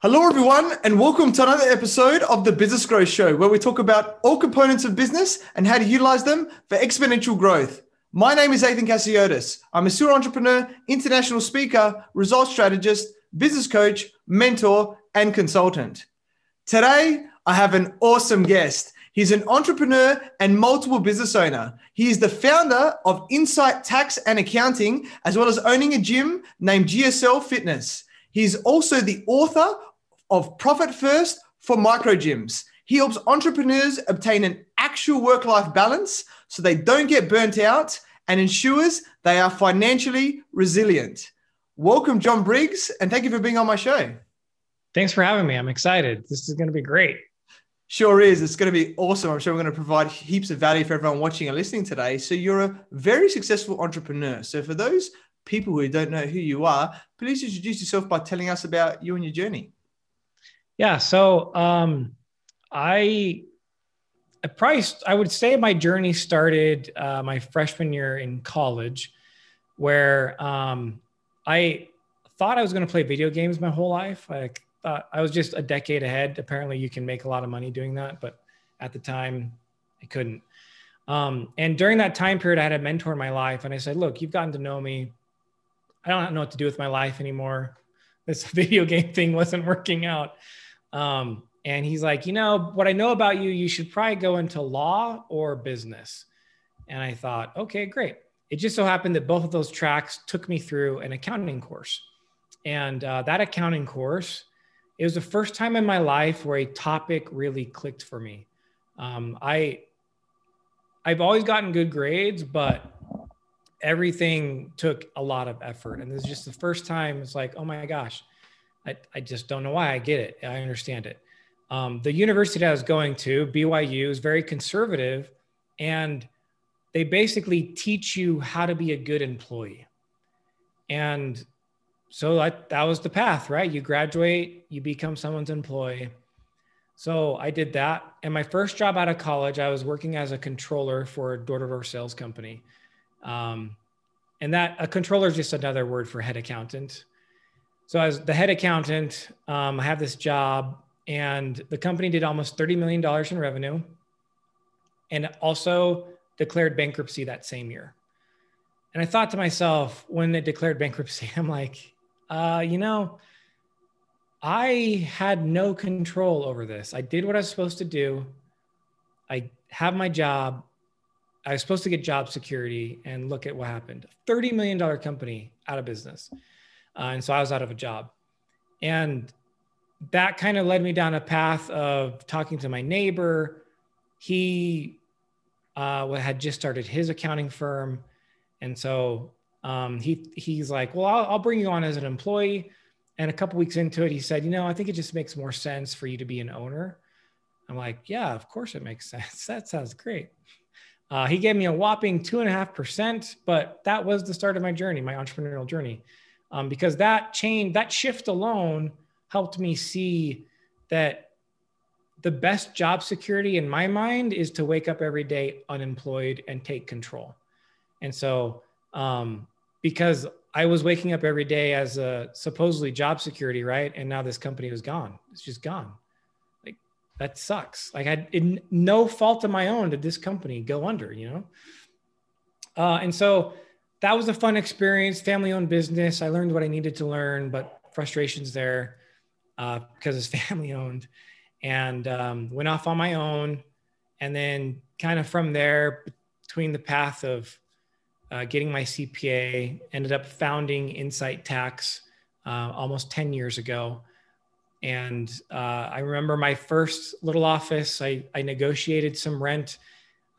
Hello, everyone, and welcome to another episode of the Business Growth Show, where we talk about all components of business and how to utilize them for exponential growth. My name is Athin Cassiotis. I'm a serial entrepreneur, international speaker, results strategist, business coach, mentor, and consultant. Today, I have an awesome guest. He's an entrepreneur and multiple business owner. He is the founder of Incite Tax and Accounting, as well as owning a gym named GSL Fitness. He's also the author of Profit First for Micro Gyms. He helps entrepreneurs obtain an actual work life balance so they don't get burnt out and ensures they are financially resilient. Welcome, John Briggs, and thank you for being on my show. Thanks for having me. I'm excited. This is going to be great. Sure is. It's going to be awesome. I'm sure we're going to provide heaps of value for everyone watching and listening today. So, you're a very successful entrepreneur. So, for those people who don't know who you are, please introduce yourself by telling us about you and your journey. Yeah. So um, I, I probably, I would say my journey started uh, my freshman year in college, where um, I thought I was going to play video games my whole life. I thought I was just a decade ahead. Apparently, you can make a lot of money doing that, but at the time, I couldn't. Um, and during that time period, I had a mentor in my life, and I said, "Look, you've gotten to know me. I don't know what to do with my life anymore. This video game thing wasn't working out." Um, and he's like, you know, what I know about you, you should probably go into law or business. And I thought, okay, great. It just so happened that both of those tracks took me through an accounting course. And uh, that accounting course, it was the first time in my life where a topic really clicked for me. Um, I, I've always gotten good grades, but everything took a lot of effort. And this is just the first time it's like, oh my gosh, I, I just don't know why. I get it. I understand it. Um, the university that I was going to, BYU, is very conservative, and they basically teach you how to be a good employee. And so that, that was the path, right? You graduate, you become someone's employee. So I did that. And my first job out of college, I was working as a controller for a door to door sales company. Um, and that a controller is just another word for head accountant. So as the head accountant, um, I have this job, and the company did almost thirty million dollars in revenue, and also declared bankruptcy that same year. And I thought to myself when they declared bankruptcy, I'm like, uh, you know, I had no control over this. I did what I was supposed to do. I have my job. I was supposed to get job security, and look at what happened: thirty million dollar company out of business. Uh, and so I was out of a job. And that kind of led me down a path of talking to my neighbor. He uh, had just started his accounting firm. And so um, he, he's like, well, I'll, I'll bring you on as an employee. And a couple weeks into it, he said, you know, I think it just makes more sense for you to be an owner. I'm like, yeah, of course it makes sense. That sounds great. Uh, he gave me a whopping two and a half percent, but that was the start of my journey, my entrepreneurial journey um, because that change, that shift alone helped me see that the best job security in my mind is to wake up every day unemployed and take control. And so, um, because I was waking up every day as a supposedly job security, right? And now this company was gone. It's just gone. Like that sucks. Like I, in no fault of my own, did this company go under? You know. Uh, and so that was a fun experience. Family owned business. I learned what I needed to learn, but frustrations there uh, because it's family owned. And um, went off on my own. And then, kind of from there, between the path of uh, getting my CPA, ended up founding Incite Tax uh, almost 10 years ago. And uh, I remember my first little office, I, I negotiated some rent.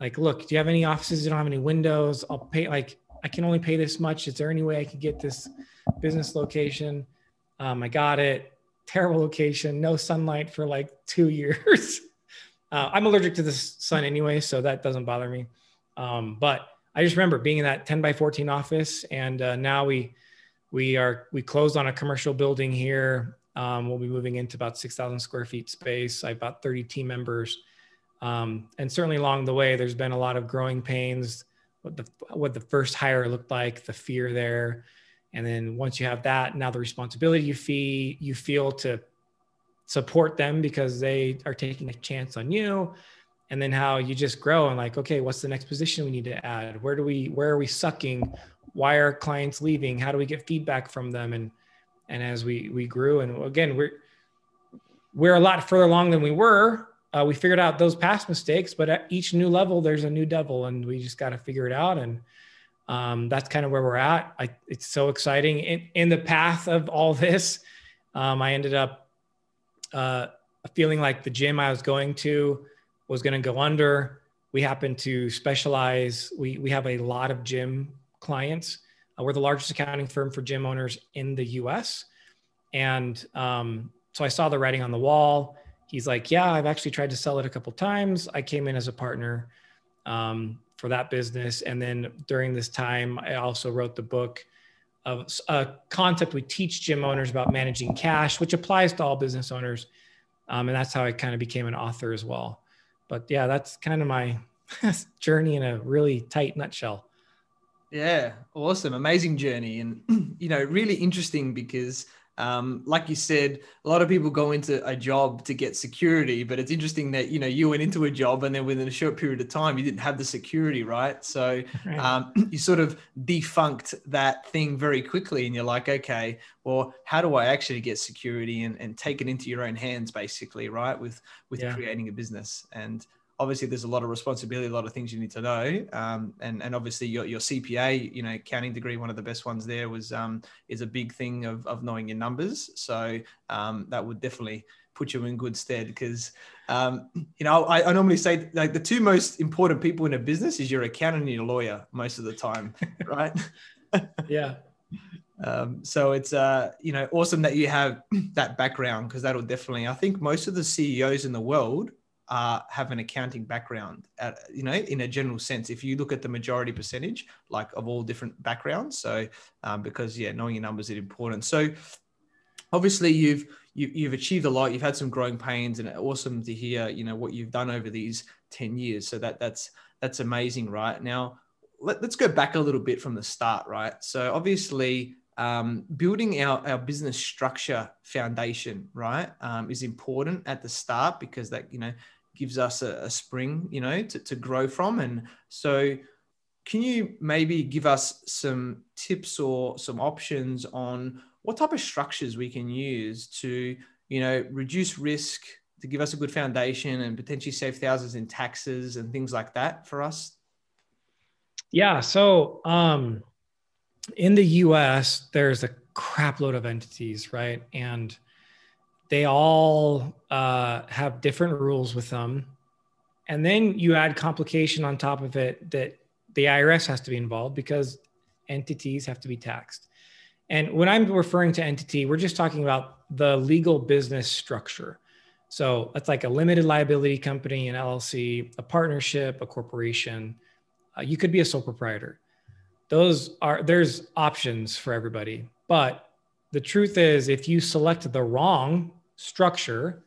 Like, look, do you have any offices? You don't have any windows? I'll pay like I can only pay this much. Is there any way I could get this business location? Um, I got it. Terrible location, no sunlight for like two years. uh, I'm allergic to the sun anyway, so that doesn't bother me. Um, but I just remember being in that 10 by 14 office, and uh, now we we are we closed on a commercial building here. Um, we'll be moving into about 6,000 square feet space. I have about 30 team members, um, and certainly along the way, there's been a lot of growing pains what the what the first hire looked like, the fear there, and then once you have that, now the responsibility you feel you feel to support them because they are taking a chance on you. And then how you just grow and like okay what's the next position we need to add? Where do we where are we sucking? Why are clients leaving? How do we get feedback from them? And and as we we grew and again we're we're a lot further along than we were uh, we figured out those past mistakes but at each new level there's a new devil and we just got to figure it out and um, that's kind of where we're at I, it's so exciting in, in the path of all this um, i ended up uh, feeling like the gym i was going to was going to go under. We happen to specialize. We we have a lot of gym clients. Uh, we're the largest accounting firm for gym owners in the U.S. And um, so I saw the writing on the wall. He's like, "Yeah, I've actually tried to sell it a couple times. I came in as a partner um, for that business, and then during this time, I also wrote the book." of a concept we teach gym owners about managing cash, which applies to all business owners. Um, and that's how I kind of became an author as well but yeah, that's kind of my journey in a really tight nutshell. Yeah, awesome, amazing journey, and you know, really interesting because, um, like you said, a lot of people go into a job to get security, but it's interesting that you know you went into a job and then within a short period of time you didn't have the security, right? So um, you sort of defunct that thing very quickly, and you're like, okay, well, how do I actually get security and, and take it into your own hands, basically, right? With with yeah. creating a business and obviously there's a lot of responsibility, a lot of things you need to know. Um, and, and obviously your, your CPA, you know, accounting degree, one of the best ones there was, um, is a big thing of, of knowing your numbers. So um, that would definitely put you in good stead because, um, you know, I, I normally say like the two most important people in a business is your accountant and your lawyer most of the time. right. yeah. Um, so it's uh, you know awesome that you have that background because that'll definitely I think most of the CEOs in the world uh, have an accounting background, at, you know, in a general sense. If you look at the majority percentage, like of all different backgrounds, so um, because yeah, knowing your numbers is important. So obviously you've you, have you have achieved a lot. You've had some growing pains, and awesome to hear, you know, what you've done over these ten years. So that that's that's amazing, right? Now let, us go back a little bit from the start, right? So obviously um, building our, our business structure foundation, right, um, is important at the start because that, you know, gives us a, a spring, you know, to, to grow from. And so, can you maybe give us some tips or some options on what type of structures we can use to, you know, reduce risk, to give us a good foundation and potentially save thousands in taxes and things like that for us? Yeah. So, um, in the US, there's a crapload of entities, right? And they all uh, have different rules with them. And then you add complication on top of it that the IRS has to be involved because entities have to be taxed. And when I'm referring to entity, we're just talking about the legal business structure. So it's like a limited liability company, an LLC, a partnership, a corporation. Uh, you could be a sole proprietor. Those are there's options for everybody. But the truth is, if you select the wrong structure,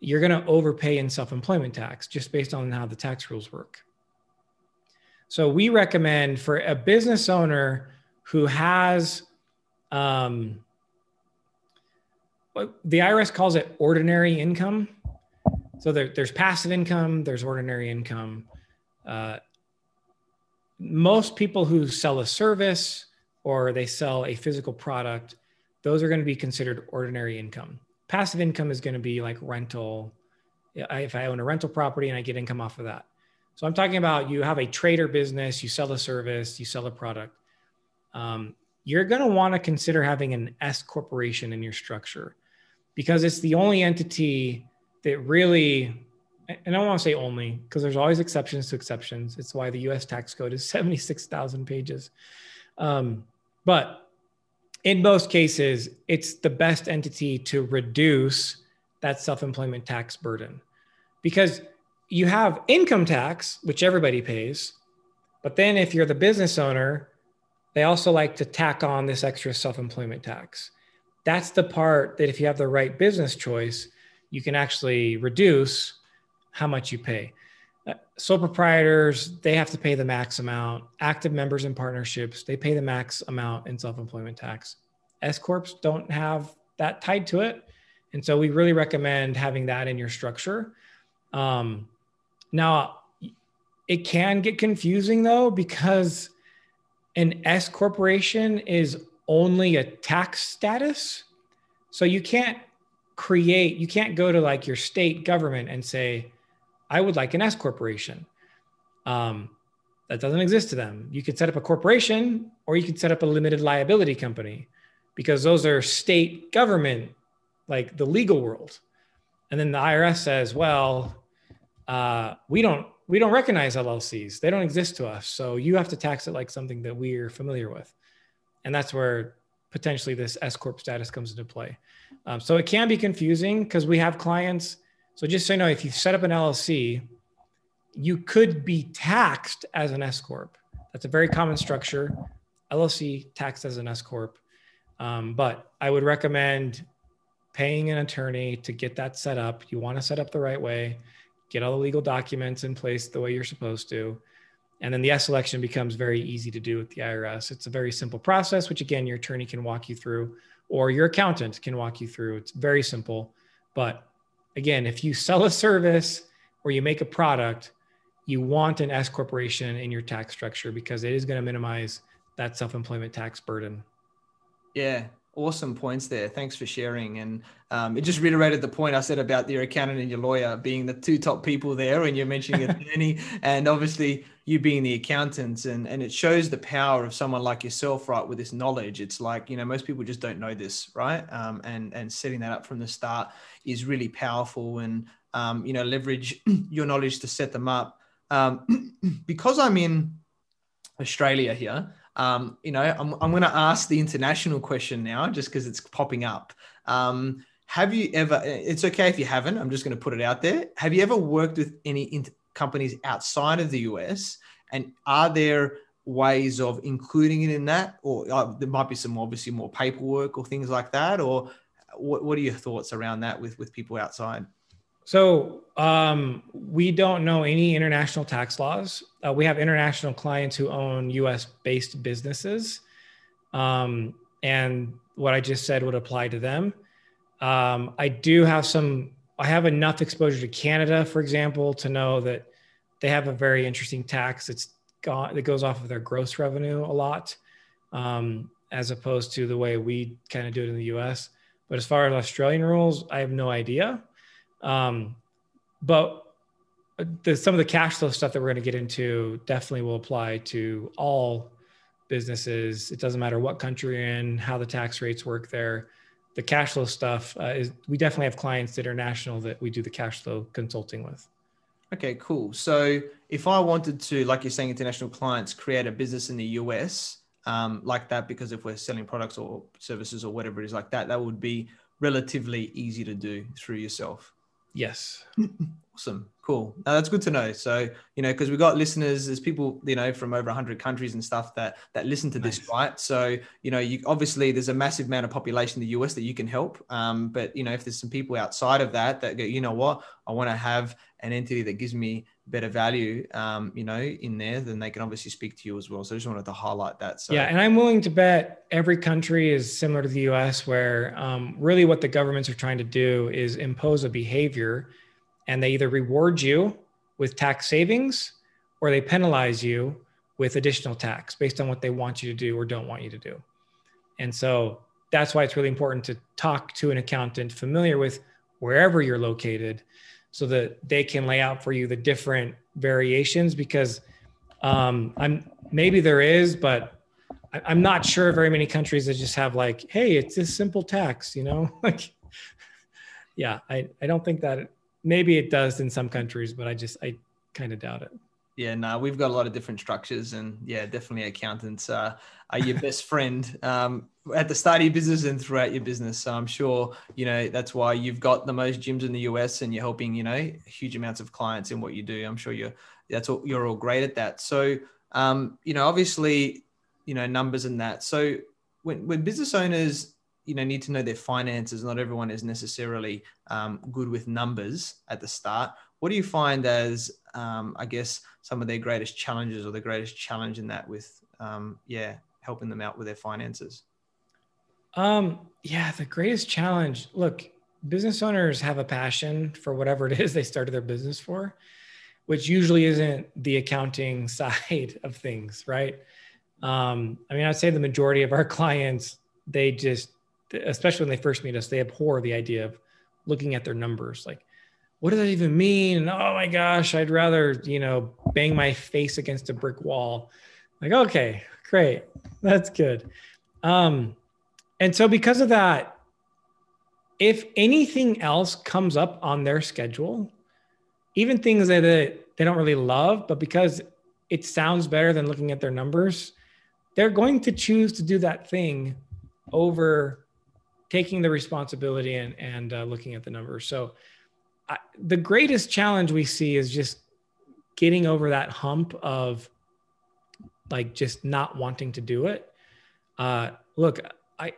you're going to overpay in self employment tax just based on how the tax rules work. So we recommend for a business owner who has, um, the IRS calls it ordinary income. So there, there's passive income, there's ordinary income. Uh, most people who sell a service or they sell a physical product, those are going to be considered ordinary income passive income is going to be like rental. If I own a rental property and I get income off of that. So I'm talking about you have a trader business, you sell a service, you sell a product. Um, you're going to want to consider having an S corporation in your structure because it's the only entity that really, and I don't want to say only because there's always exceptions to exceptions. It's why the US tax code is 76,000 pages. Um, but in most cases, it's the best entity to reduce that self employment tax burden because you have income tax, which everybody pays. But then if you're the business owner, they also like to tack on this extra self employment tax. That's the part that if you have the right business choice, you can actually reduce how much you pay. Sole proprietors, they have to pay the max amount. Active members in partnerships, they pay the max amount in self employment tax. S Corps don't have that tied to it. And so we really recommend having that in your structure. Um, now, it can get confusing though, because an S corporation is only a tax status. So you can't create, you can't go to like your state government and say, I would like an S corporation. Um, that doesn't exist to them. You could set up a corporation or you could set up a limited liability company because those are state government, like the legal world. And then the IRS says, well, uh, we don't we don't recognize LLCs. They don't exist to us. So you have to tax it like something that we are familiar with. And that's where potentially this S corp status comes into play. Um, so it can be confusing because we have clients. So just so you know, if you set up an LLC, you could be taxed as an S corp. That's a very common structure. LLC taxed as an S corp. Um, but I would recommend paying an attorney to get that set up. You want to set up the right way, get all the legal documents in place the way you're supposed to. And then the S election becomes very easy to do with the IRS. It's a very simple process, which again, your attorney can walk you through or your accountant can walk you through. It's very simple. But again, if you sell a service or you make a product, you want an S corporation in your tax structure because it is going to minimize that self employment tax burden. Yeah, awesome points there. Thanks for sharing. And um, it just reiterated the point I said about your accountant and your lawyer being the two top people there, and you're mentioning attorney, and obviously you being the accountant, and and it shows the power of someone like yourself, right? With this knowledge, it's like you know most people just don't know this, right? Um, and and setting that up from the start is really powerful, and um, you know leverage your knowledge to set them up. Um, because I'm in Australia here, um, you know, I'm, I'm going to ask the international question now, just because it's popping up. Um, have you ever? It's okay if you haven't. I'm just going to put it out there. Have you ever worked with any companies outside of the US? And are there ways of including it in that, or uh, there might be some obviously more paperwork or things like that? Or what, what are your thoughts around that with with people outside? So um, we don't know any international tax laws. Uh, we have international clients who own U.S. based businesses, um, and what I just said would apply to them. Um, I do have some. I have enough exposure to Canada, for example, to know that they have a very interesting tax. It's gone. That goes off of their gross revenue a lot, um, as opposed to the way we kind of do it in the U.S. But as far as Australian rules, I have no idea. Um, but the, some of the cash flow stuff that we're going to get into definitely will apply to all businesses. It doesn't matter what country you're in, how the tax rates work there. The cash flow stuff uh, is we definitely have clients that are national that we do the cash flow consulting with. Okay, cool. So if I wanted to, like you're saying, international clients create a business in the US um, like that, because if we're selling products or services or whatever it is like that, that would be relatively easy to do through yourself. Yes. awesome. Cool. Now that's good to know. So, you know, because we got listeners, there's people, you know, from over 100 countries and stuff that that listen to nice. this, right? So, you know, you obviously there's a massive amount of population in the US that you can help. Um, but you know, if there's some people outside of that that go, you know what, I want to have an entity that gives me better value, um, you know, in there, then they can obviously speak to you as well. So I just wanted to highlight that. So yeah, and I'm willing to bet every country is similar to the U.S., where um, really what the governments are trying to do is impose a behavior, and they either reward you with tax savings or they penalize you with additional tax based on what they want you to do or don't want you to do. And so that's why it's really important to talk to an accountant familiar with wherever you're located so that they can lay out for you the different variations because um, I'm maybe there is, but I, I'm not sure very many countries that just have like, hey, it's this simple tax, you know, like, yeah, I, I don't think that it, maybe it does in some countries, but I just, I kind of doubt it. Yeah, no, we've got a lot of different structures, and yeah, definitely accountants uh, are your best friend um, at the start of your business and throughout your business. So I'm sure you know that's why you've got the most gyms in the US, and you're helping you know huge amounts of clients in what you do. I'm sure you're that's all you're all great at that. So um, you know, obviously, you know numbers and that. So when when business owners you know need to know their finances, not everyone is necessarily um, good with numbers at the start. What do you find as um, I guess some of their greatest challenges or the greatest challenge in that with um, yeah helping them out with their finances um yeah the greatest challenge look business owners have a passion for whatever it is they started their business for, which usually isn't the accounting side of things, right? Um, I mean, I'd say the majority of our clients, they just, especially when they first meet us, they abhor the idea of looking at their numbers. Like, what does that even mean? And oh my gosh, I'd rather, you know, bang my face against a brick wall. Like, okay, great. That's good. Um, and so because of that, if anything else comes up on their schedule, even things that they don't really love, but because it sounds better than looking at their numbers, they're going to choose to do that thing over taking the responsibility and, and uh, looking at the numbers. So, I, the greatest challenge we see is just getting over that hump of like just not wanting to do it. Uh, look, I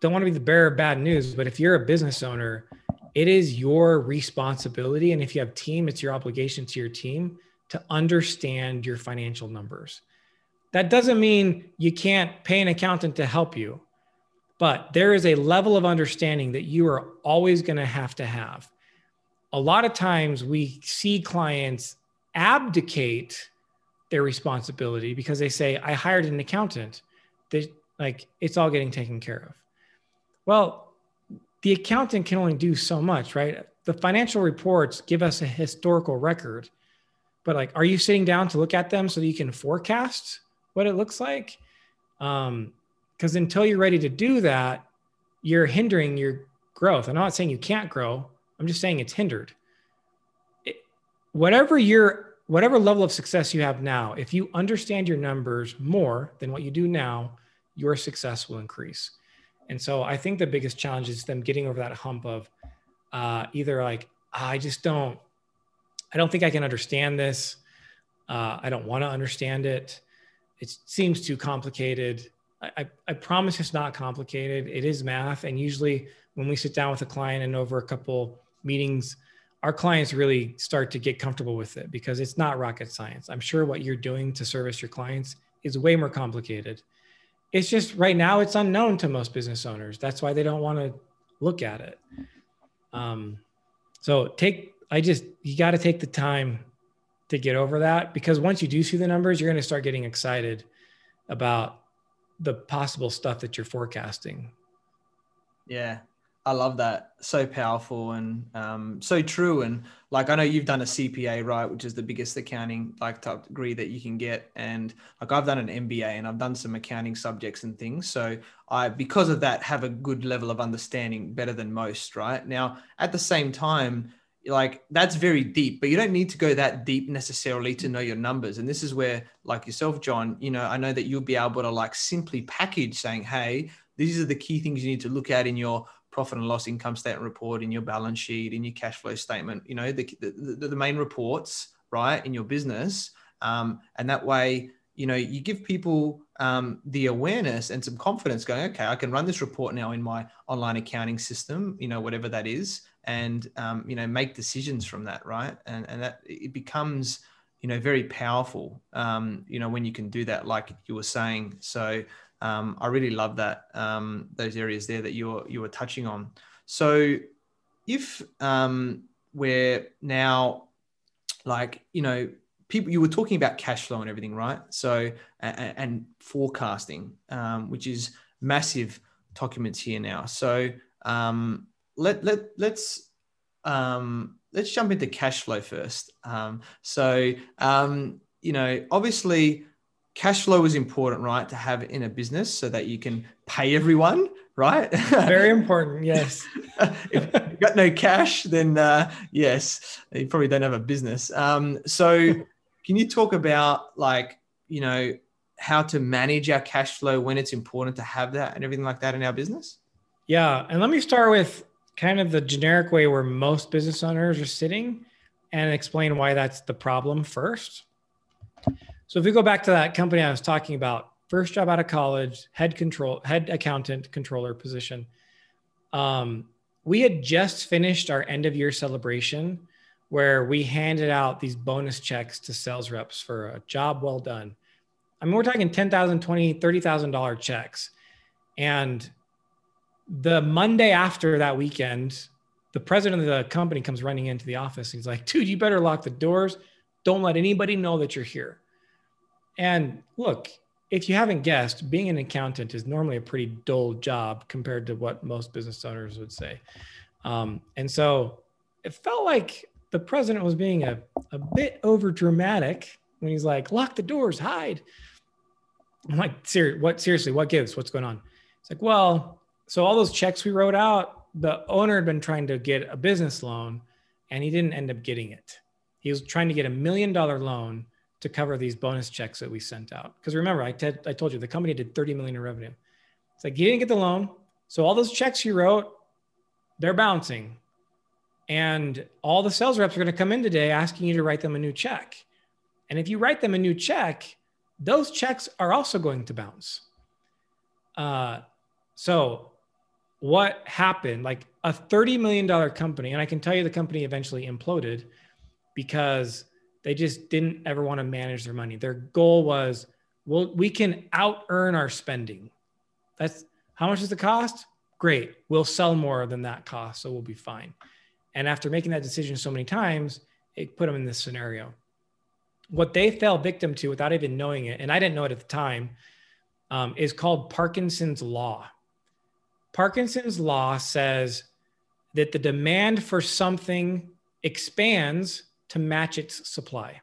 don't want to be the bearer of bad news, but if you're a business owner, it is your responsibility. And if you have team, it's your obligation to your team to understand your financial numbers. That doesn't mean you can't pay an accountant to help you, but there is a level of understanding that you are always going to have to have. A lot of times we see clients abdicate their responsibility because they say, I hired an accountant. They, like it's all getting taken care of. Well, the accountant can only do so much, right? The financial reports give us a historical record, but like, are you sitting down to look at them so that you can forecast what it looks like? Um, because until you're ready to do that, you're hindering your growth. I'm not saying you can't grow. I'm just saying it's hindered. It, whatever your whatever level of success you have now, if you understand your numbers more than what you do now, your success will increase. And so I think the biggest challenge is them getting over that hump of uh, either like, I just don't, I don't think I can understand this. Uh, I don't want to understand it. It seems too complicated. I, I, I promise it's not complicated. It is math. And usually when we sit down with a client and over a couple meetings, our clients really start to get comfortable with it because it's not rocket science. I'm sure what you're doing to service your clients is way more complicated it's just right now it's unknown to most business owners. That's why they don't want to look at it. Um, so take, I just, you got to take the time to get over that because once you do see the numbers, you're going to start getting excited about the possible stuff that you're forecasting. Yeah. I love that. So powerful and um, so true. And like I know you've done a CPA, right, which is the biggest accounting like type degree that you can get. And like I've done an MBA and I've done some accounting subjects and things. So I because of that have a good level of understanding better than most, right? Now at the same time, like that's very deep, but you don't need to go that deep necessarily to know your numbers. And this is where, like yourself, John, you know, I know that you'll be able to like simply package saying, hey, these are the key things you need to look at in your profit and loss income statement report, in your balance sheet, in your cash flow statement, you know, the, the, the main reports, right, in your business. Um, and that way, you know, you give people um, the awareness and some confidence going, okay, I can run this report now in my online accounting system, you know, whatever that is, and, um, you know, make decisions from that, right? And, and that it becomes, you know, very powerful, um, you know, when you can do that, like you were saying. So, um, I really love that um, those areas there that you're you were touching on. So if um, we're now like you know people you were talking about cash flow and everything right so and, and forecasting um, which is massive documents here now so um, let, let let's um, let's jump into cash flow first um, so um, you know obviously cash flow is important, right? To have in a business so that you can pay everyone, right? Very important, yes. if you've got no cash, then uh, yes, you probably don't have a business. Um, so, can you talk about like, you know, how to manage our cash flow when it's important to have that and everything like that in our business? Yeah. And let me start with kind of the generic way where most business owners are sitting and explain why that's the problem first. So if we go back to that company I was talking about, first job out of college, head control, head accountant, controller position. Um, we had just finished our end of year celebration where we handed out these bonus checks to sales reps for a job well done. I mean, we're talking $10,000, $20,000, $30,000 checks. And the Monday after that weekend, the president of the company comes running into the office. He's like, dude, you better lock the doors. Don't let anybody know that you're here. And look, if you haven't guessed, being an accountant is normally a pretty dull job compared to what most business owners would say. Um, and so it felt like the president was being a, a bit over dramatic when he's like, lock the doors, hide. I'm like, Ser- what seriously, what gives? What's going on? It's like, well, so all those checks we wrote out, the owner had been trying to get a business loan and he didn't end up getting it. He was trying to get a million dollar loan to cover these bonus checks that we sent out. Because remember, I, t- I told you the company did 30 million in revenue. It's like he didn't get the loan. So all those checks you wrote, they're bouncing. And all the sales reps are going to come in today asking you to write them a new check. And if you write them a new check, those checks are also going to bounce. Uh, so, what happened? Like a $30 million company, and I can tell you the company eventually imploded because they just didn't ever want to manage their money. Their goal was, well, we can out earn our spending. That's how much is the cost? Great. We'll sell more than that cost. So we'll be fine. And after making that decision so many times, it put them in this scenario. What they fell victim to without even knowing it, and I didn't know it at the time, um, is called Parkinson's Law. Parkinson's Law says that the demand for something expands to match its supply.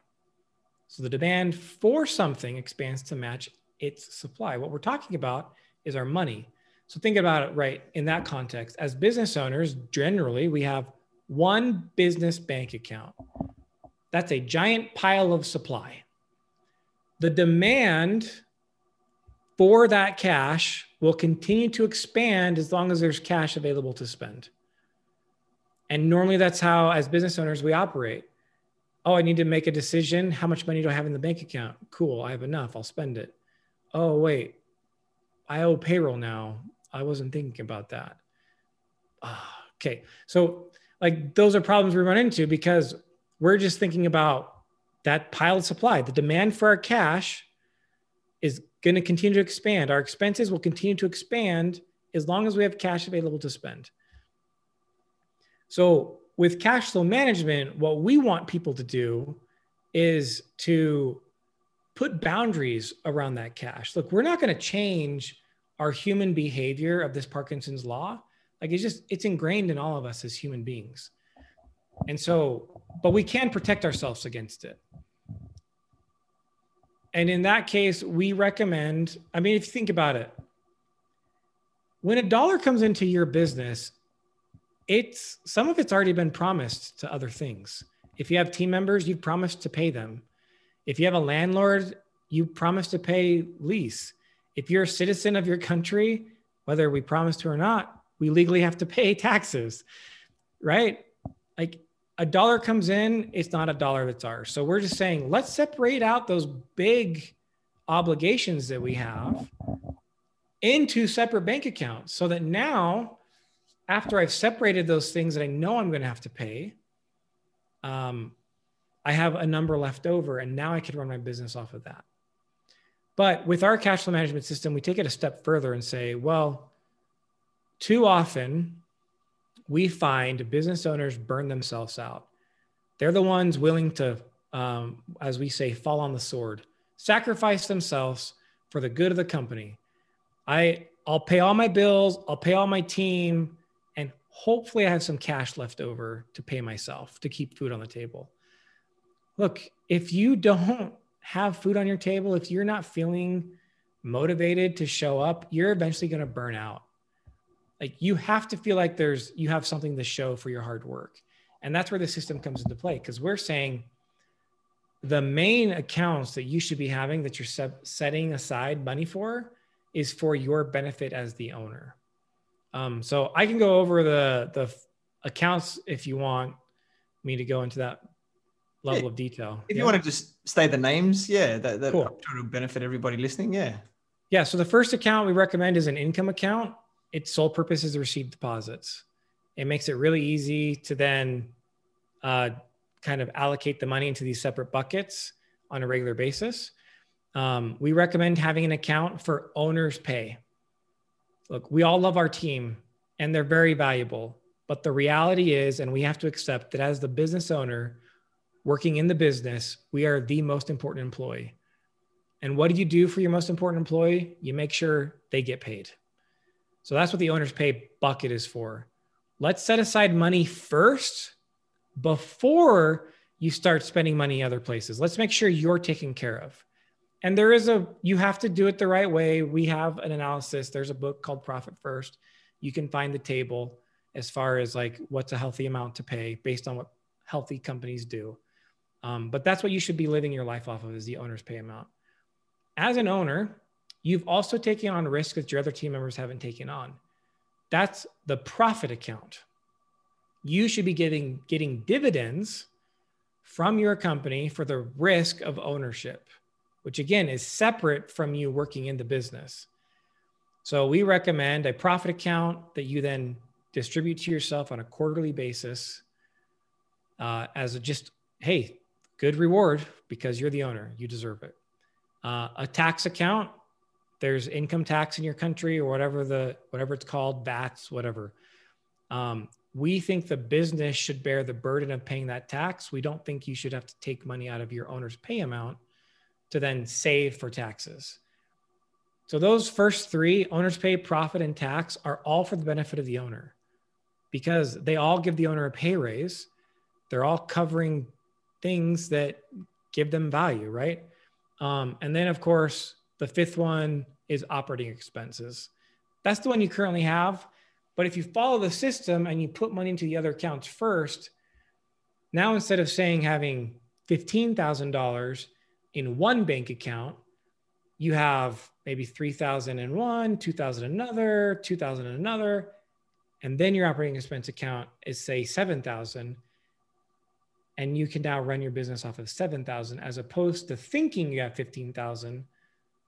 So the demand for something expands to match its supply. What we're talking about is our money. So think about it right in that context. As business owners, generally, we have one business bank account. That's a giant pile of supply. The demand for that cash will continue to expand as long as there's cash available to spend. And normally that's how, as business owners, we operate. Oh, I need to make a decision. How much money do I have in the bank account? Cool, I have enough. I'll spend it. Oh, wait, I owe payroll now. I wasn't thinking about that. Uh, okay, so like those are problems we run into because we're just thinking about that pile of supply. The demand for our cash is going to continue to expand. Our expenses will continue to expand as long as we have cash available to spend. So, with cash flow management, what we want people to do is to put boundaries around that cash. Look, we're not going to change our human behavior of this Parkinson's law. Like it's just, it's ingrained in all of us as human beings. And so, but we can protect ourselves against it. And in that case, we recommend, I mean, if you think about it, when a dollar comes into your business, it's some of it's already been promised to other things. If you have team members, you've promised to pay them. If you have a landlord, you promise to pay lease. If you're a citizen of your country, whether we promise to or not, we legally have to pay taxes, right? Like a dollar comes in, it's not a dollar that's ours. So we're just saying, let's separate out those big obligations that we have into separate bank accounts so that now, after I've separated those things that I know I'm going to have to pay, um, I have a number left over, and now I can run my business off of that. But with our cash flow management system, we take it a step further and say, well, too often we find business owners burn themselves out. They're the ones willing to, um, as we say, fall on the sword, sacrifice themselves for the good of the company. I, I'll pay all my bills, I'll pay all my team, and hopefully I have some cash left over to pay myself to keep food on the table. Look, if you don't have food on your table, if you're not feeling motivated to show up, you're eventually going to burn out like you have to feel like there's you have something to show for your hard work and that's where the system comes into play because we're saying the main accounts that you should be having that you're setting aside money for is for your benefit as the owner um, so i can go over the the accounts if you want me to go into that level yeah. of detail if yeah. you want to just say the names yeah that, that cool. to benefit everybody listening yeah yeah so the first account we recommend is an income account its sole purpose is to receive deposits. It makes it really easy to then uh, kind of allocate the money into these separate buckets on a regular basis. Um, we recommend having an account for owner's pay. Look, we all love our team and they're very valuable. But the reality is, and we have to accept that as the business owner working in the business, we are the most important employee. And what do you do for your most important employee? You make sure they get paid. So that's what the owner's pay bucket is for. Let's set aside money first before you start spending money other places. Let's make sure you're taken care of. And there is a, you have to do it the right way. We have an analysis. There's a book called Profit First. You can find the table as far as like what's a healthy amount to pay based on what healthy companies do. Um, but that's what you should be living your life off of is the owner's pay amount. As an owner, you've also taken on risk that your other team members haven't taken on. That's the profit account. You should be getting getting dividends from your company for the risk of ownership, which again is separate from you working in the business. So we recommend a profit account that you then distribute to yourself on a quarterly basis uh, as a just, hey, good reward because you're the owner, you deserve it. Uh, a tax account, there's income tax in your country or whatever the whatever it's called, VATs whatever. Um, we think the business should bear the burden of paying that tax. We don't think you should have to take money out of your owner's pay amount to then save for taxes. So those first three, owner's pay, profit, and tax, are all for the benefit of the owner because they all give the owner a pay raise. They're all covering things that give them value, right? Um, and then, of course, the fifth one is operating expenses. That's the one you currently have. But if you follow the system and you put money into the other accounts first, now instead of saying having $15,000 in one bank account, you have maybe 3,000 in one, 2,000 another, 2,000 another, and then your operating expense account is say 7,000 and you can now run your business off of 7,000 as opposed to thinking you have 15,000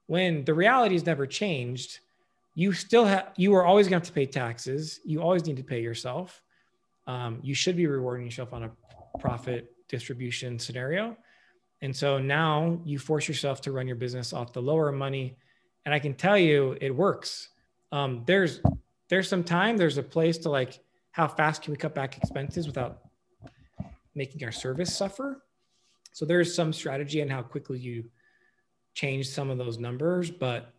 when the reality has never changed you still have you are always going to have to pay taxes. You always need to pay yourself. Um, you should be rewarding yourself on a profit distribution scenario. And so now you force yourself to run your business off the lower money. And i can tell you it works. Um, there's there's some time there's a place to like how fast can we cut back expenses without making our service suffer? So there's some strategy on how quickly you change some of those numbers but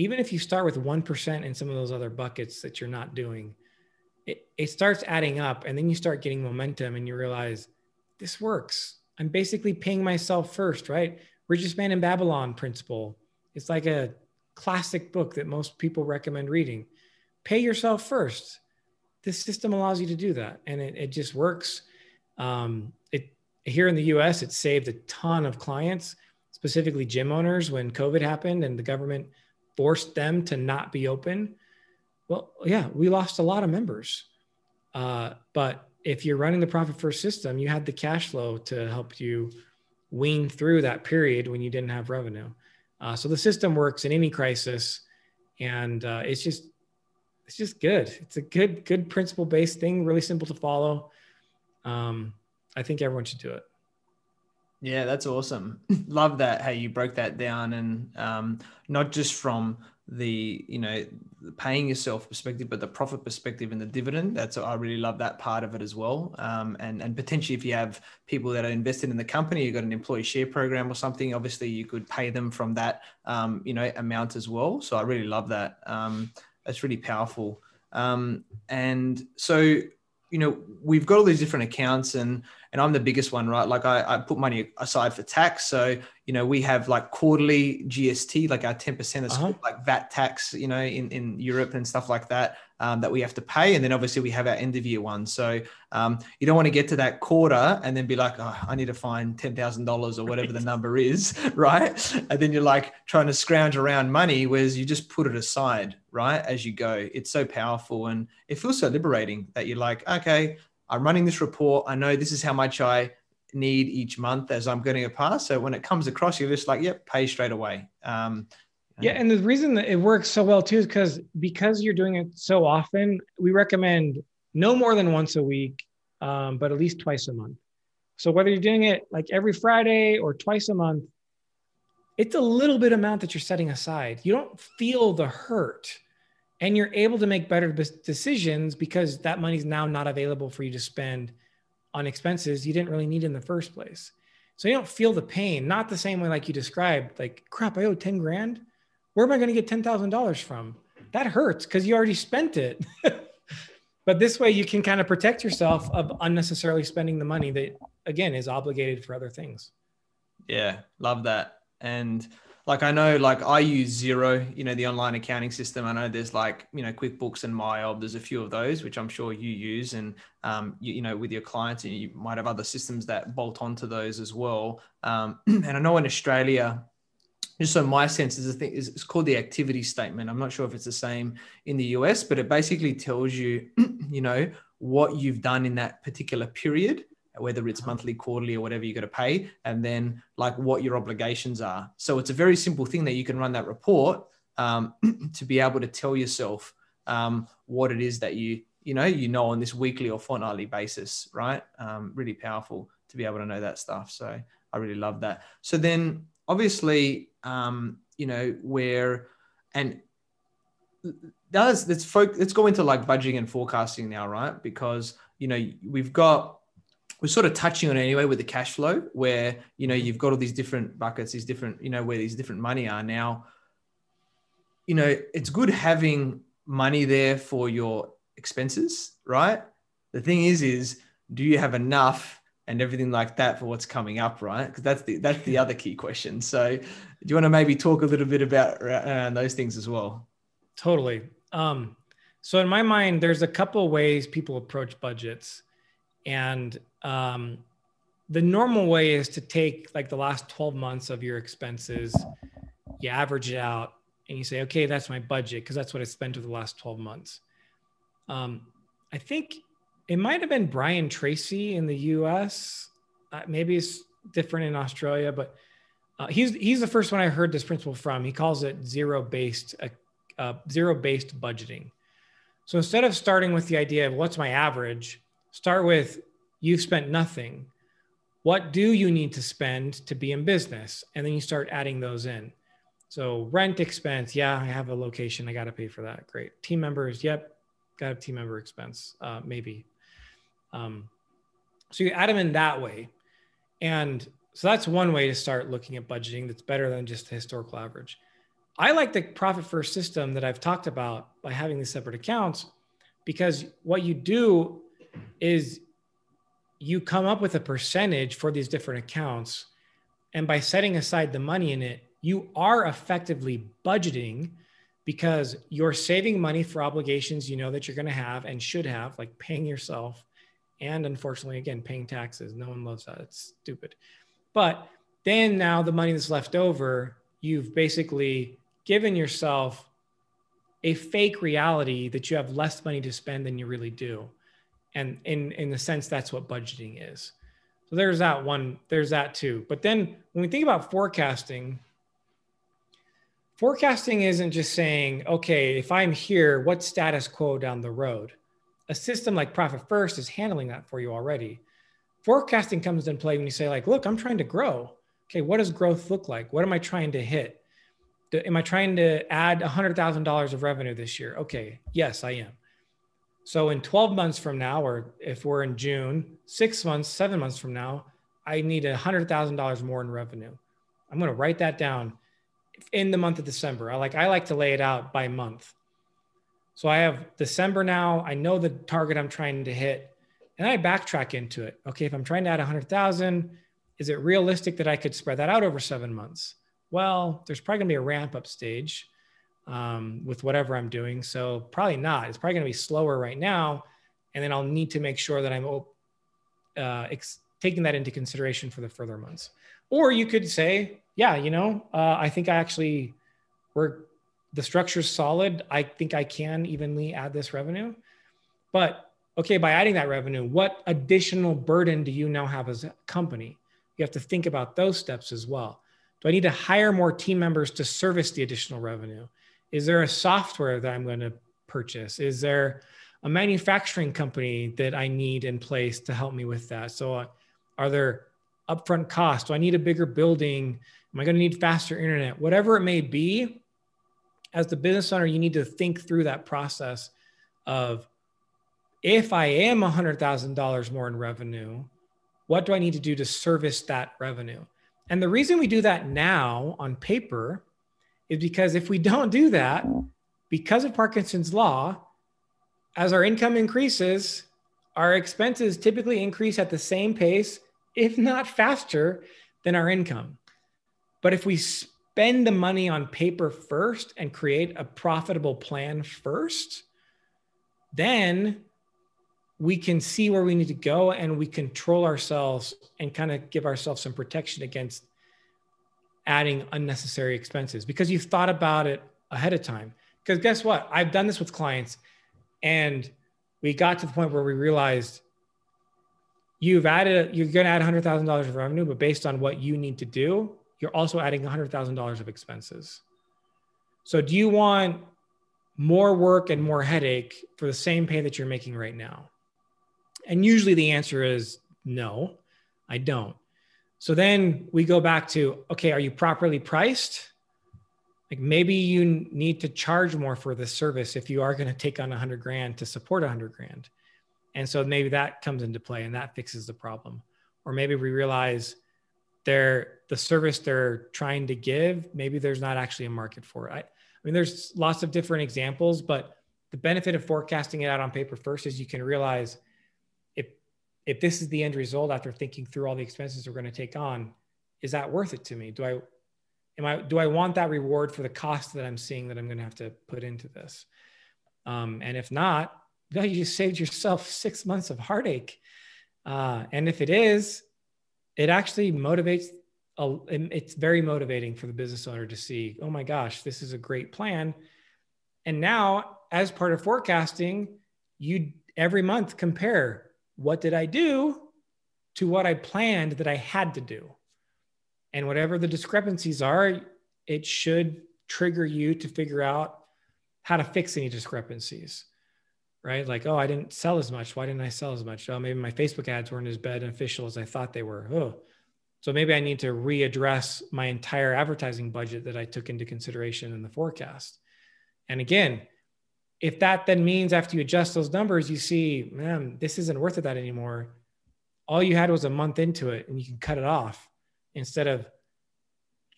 even if you start with 1% in some of those other buckets that you're not doing, it, it starts adding up. And then you start getting momentum and you realize this works. I'm basically paying myself first, right? Richest Man in Babylon principle. It's like a classic book that most people recommend reading. Pay yourself first. This system allows you to do that. And it, it just works. Um, it here in the US, it saved a ton of clients, specifically gym owners when COVID happened and the government forced them to not be open, well, yeah, we lost a lot of members. Uh, but if you're running the profit first system, you had the cash flow to help you wean through that period when you didn't have revenue. Uh, so the system works in any crisis, and uh, it's just it's just good. It's a good good principle based thing, really simple to follow. Um, I think everyone should do it. Yeah, that's awesome. Love that how you broke that down, and um, not just from the you know the paying yourself perspective, but the profit perspective and the dividend. That's I really love that part of it as well. Um, and and potentially if you have people that are invested in the company, you've got an employee share program or something. Obviously, you could pay them from that um, you know amount as well. So I really love that. Um, that's really powerful. Um, and so you know we've got all these different accounts and and i'm the biggest one right? Like i, I put money aside for tax. So you know we have like quarterly gst like our 10% is uh-huh. like vat tax you know in, in europe and stuff like that um, that we have to pay. And then obviously we have our end of year one. So um, you don't want to get to that quarter and then be like oh, i need to find $10000 or whatever the number is right? And then you're like trying to scrounge around money whereas you just put it aside right as you go it's so powerful and it feels so liberating that you're like okay i'm running this report. I know this is how much i need each month as i'm getting a pass. So when it comes across you're just like yep pay straight away. Um, yeah. And the reason that it works so well too is because because you're doing it so often we recommend no more than once a week um, but at least twice a month. So whether you're doing it like every friday or twice a month it's a little bit amount that you're setting aside. You don't feel the hurt and you're able to make better decisions because that money's now not available for you to spend on expenses you didn't really need in the first place. So you don't feel the pain, not the same way like you described, like crap, I owe 10 grand. Where am I going to get $10,000 from? That hurts because you already spent it. but this way you can kind of protect yourself of unnecessarily spending the money that again is obligated for other things. Yeah, love that. And like I know, like I use Xero, you know, the online accounting system. I know there's like you know QuickBooks and MYOB. There's a few of those which I'm sure you use, and um, you, you know, with your clients, and you might have other systems that bolt onto those as well. Um, and I know in Australia, just so my sense is thing is it's called the activity statement. I'm not sure if it's the same in the US, but it basically tells you, you know, what you've done in that particular period whether it's uh-huh. monthly, quarterly, or whatever you got to pay, and then like what your obligations are. So it's a very simple thing that you can run that report um, to be able to tell yourself um, what it is that you you know you know on this weekly or fortnightly basis, right? Um, really powerful to be able to know that stuff. So I really love that. So then obviously, um, you know where and let's let's let's go into like budgeting and forecasting now, right? Because you know we've got we're sort of touching on it anyway with the cash flow where you know you've got all these different buckets these different you know where these different money are. Now you know it's good having money there for your expenses right? The thing is is do you have enough and everything like that for what's coming up right? Because that's the that's the other key question. So do you want to maybe talk a little bit about uh, those things as well? Totally. Um so in my mind there's a couple ways people approach budgets and um, the normal way is to take like the last 12 months of your expenses, you average it out, and you say, okay, that's my budget because that's what I spent over the last 12 months. Um, I think it might have been Brian Tracy in the US. Uh, maybe it's different in Australia, but uh, he's he's the first one I heard this principle from. He calls it zero based uh, uh, zero based budgeting. So instead of starting with the idea of what's my average, start with you've spent nothing. What do you need to spend to be in business? And then you start adding those in. So rent expense, yeah, I have a location, I got to pay for that. Great. Team members, yep, got a team member expense, uh, maybe. Um, so you add them in that way, and so that's one way to start looking at budgeting. That's better than just the historical average. I like the profit first system that I've talked about by having these separate accounts, because what you do is you come up with a percentage for these different accounts. And by setting aside the money in it, you are effectively budgeting because you're saving money for obligations you know that you're going to have and should have, like paying yourself. And unfortunately, again, paying taxes. No one loves that. It's stupid. But then now the money that's left over, you've basically given yourself a fake reality that you have less money to spend than you really do and in in the sense that's what budgeting is. So there's that one there's that too. But then when we think about forecasting forecasting isn't just saying okay if i'm here what's status quo down the road? A system like profit first is handling that for you already. Forecasting comes in play when you say like look i'm trying to grow. Okay what does growth look like? What am i trying to hit? Am i trying to add $100000 of revenue this year? Okay yes i am so in 12 months from now, or if we're in June, six months, seven months from now, I need $100,000 more in revenue. I'm going to write that down in the month of December. I like, I like to lay it out by month. So I have December now. I know the target I'm trying to hit and I backtrack into it. Okay. If I'm trying to add 100,000, is it realistic that I could spread that out over seven months? Well, there's probably gonna be a ramp up stage um, with whatever I'm doing. So probably not. It's probably going to be slower right now, and then I'll need to make sure that I'm uh, ex- taking that into consideration for the further months. Or you could say, yeah, you know, uh, I think I actually we're the structure's solid. I think I can evenly add this revenue, but okay, by adding that revenue, what additional burden do you now have as a company? You have to think about those steps as well. Do I need to hire more team members to service the additional revenue? Is there a software that I'm going to purchase? Is there a manufacturing company that I need in place to help me with that? So, uh, are there upfront costs? Do I need a bigger building? Am I going to need faster internet? Whatever it may be, as the business owner, you need to think through that process of if I am $100,000 more in revenue, what do I need to do to service that revenue? And the reason we do that now on paper is because if we don't do that, because of Parkinson's law, as our income increases, our expenses typically increase at the same pace, if not faster, than our income. But if we spend the money on paper first and create a profitable plan first, then we can see where we need to go and we control ourselves and kind of give ourselves some protection against adding unnecessary expenses because you've thought about it ahead of time. Because guess what? I've done this with clients and we got to the point where we realized you've added, you're going to add $100,000 of revenue, but based on what you need to do, you're also adding $100,000 of expenses. So do you want more work and more headache for the same pay that you're making right now? And usually the answer is no, I don't. So then we go back to okay, are you properly priced? Like maybe you need to charge more for the service if you are going to take on a hundred grand to support a hundred grand. And so maybe that comes into play and that fixes the problem. Or maybe we realize they're the service they're trying to give, maybe there's not actually a market for it. I, I mean, there's lots of different examples, but the benefit of forecasting it out on paper first is you can realize if this is the end result after thinking through all the expenses we're going to take on, is that worth it to me? Do I am I do I want that reward for the cost that I'm seeing that I'm going to have to put into this? Um, and if not, no, you just saved yourself six months of heartache. Uh, and if it is, it actually motivates. A, it's very motivating for the business owner to see, oh my gosh, this is a great plan. And now, as part of forecasting, you every month compare what did I do to what I planned that I had to do? And whatever the discrepancies are, it should trigger you to figure out how to fix any discrepancies, right? Like, oh, I didn't sell as much. Why didn't I sell as much? Oh, maybe my Facebook ads weren't as beneficial as I thought they were. Oh, so maybe I need to readdress my entire advertising budget that I took into consideration in the forecast. And again, if that then means after you adjust those numbers, you see, man, this isn't worth it that anymore. All you had was a month into it and you can cut it off instead of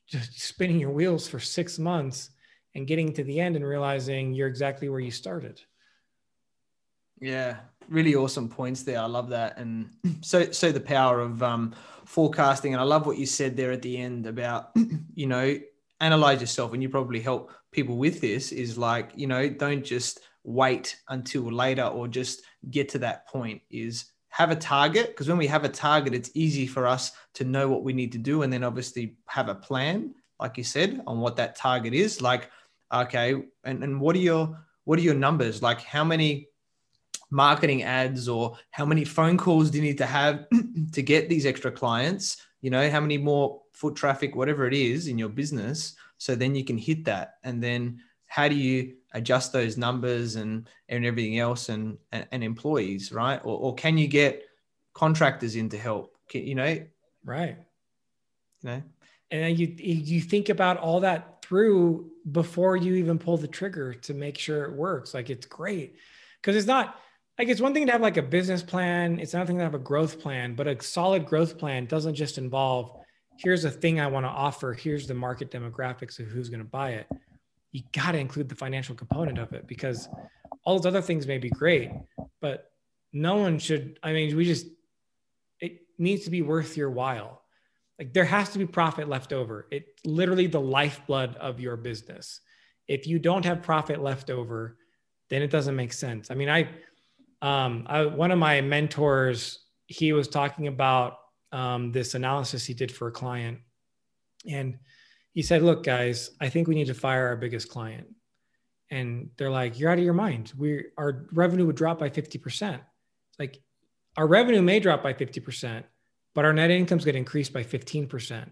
just spinning your wheels for six months and getting to the end and realizing you're exactly where you started. Yeah, really awesome points there. I love that. And so, so the power of um, forecasting. And I love what you said there at the end about, you know, analyze yourself and you probably help people with this is like you know don't just wait until later or just get to that point is have a target because when we have a target it's easy for us to know what we need to do and then obviously have a plan like you said on what that target is. Like okay and, and what are your what are your numbers? Like how many marketing ads or how many phone calls do you need to have to get these extra clients? You know how many more foot traffic whatever it is in your business so then you can hit that. And then how do you adjust those numbers and and everything else and and, and employees right? Or, or can you get contractors in to help? Can, you know? Right. You know? And you you think about all that through before you even pull the trigger to make sure it works. Like it's great. Because it's not like it's one thing to have like a business plan. It's another thing to have a growth plan. But a solid growth plan doesn't just involve here's a thing i want to offer here's the market demographics of who's going to buy it. You got to include the financial component of it because all those other things may be great but no one should i mean we just it needs to be worth your while. Like there has to be profit left over. It literally the lifeblood of your business. If you don't have profit left over then it doesn't make sense. I mean i um, I, one of my mentors, he was talking about um, this analysis he did for a client. And he said, Look, guys, I think we need to fire our biggest client. And they're like, You're out of your mind. We our revenue would drop by 50%. Like our revenue may drop by 50%, but our net income's going to increase by 15%.